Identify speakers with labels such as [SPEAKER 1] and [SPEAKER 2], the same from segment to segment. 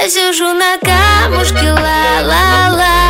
[SPEAKER 1] Я сижу на камушке, ла-ла-ла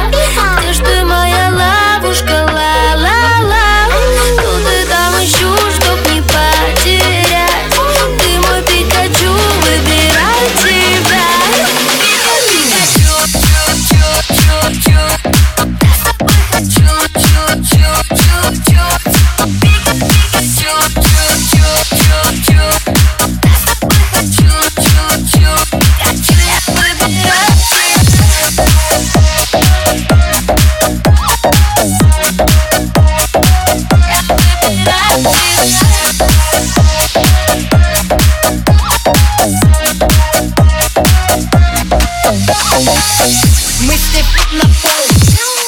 [SPEAKER 2] Мысли на пол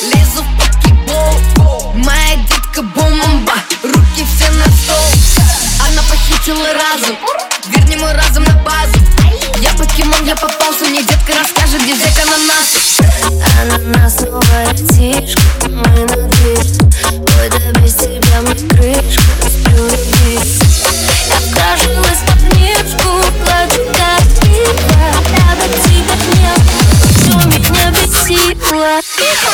[SPEAKER 2] Лезу в покебол. Моя детка бомба Руки все на стол. Она похитила разум. Верни разум на базу. Я покемон, я попался Мне детка расскажет, где взять ананас
[SPEAKER 1] Ананасовая тишка, мы на бесило Я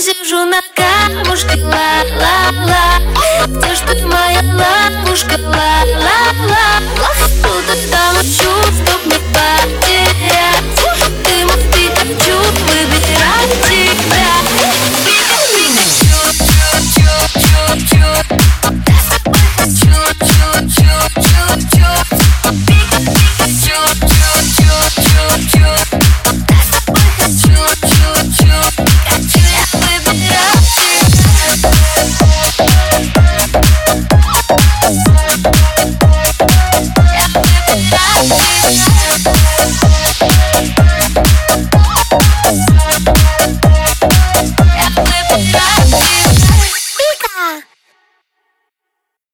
[SPEAKER 1] сижу на камушке, ла-ла-ла. Где ж ты, моя ловушка, ла-ла-ла? Тут и там ищу,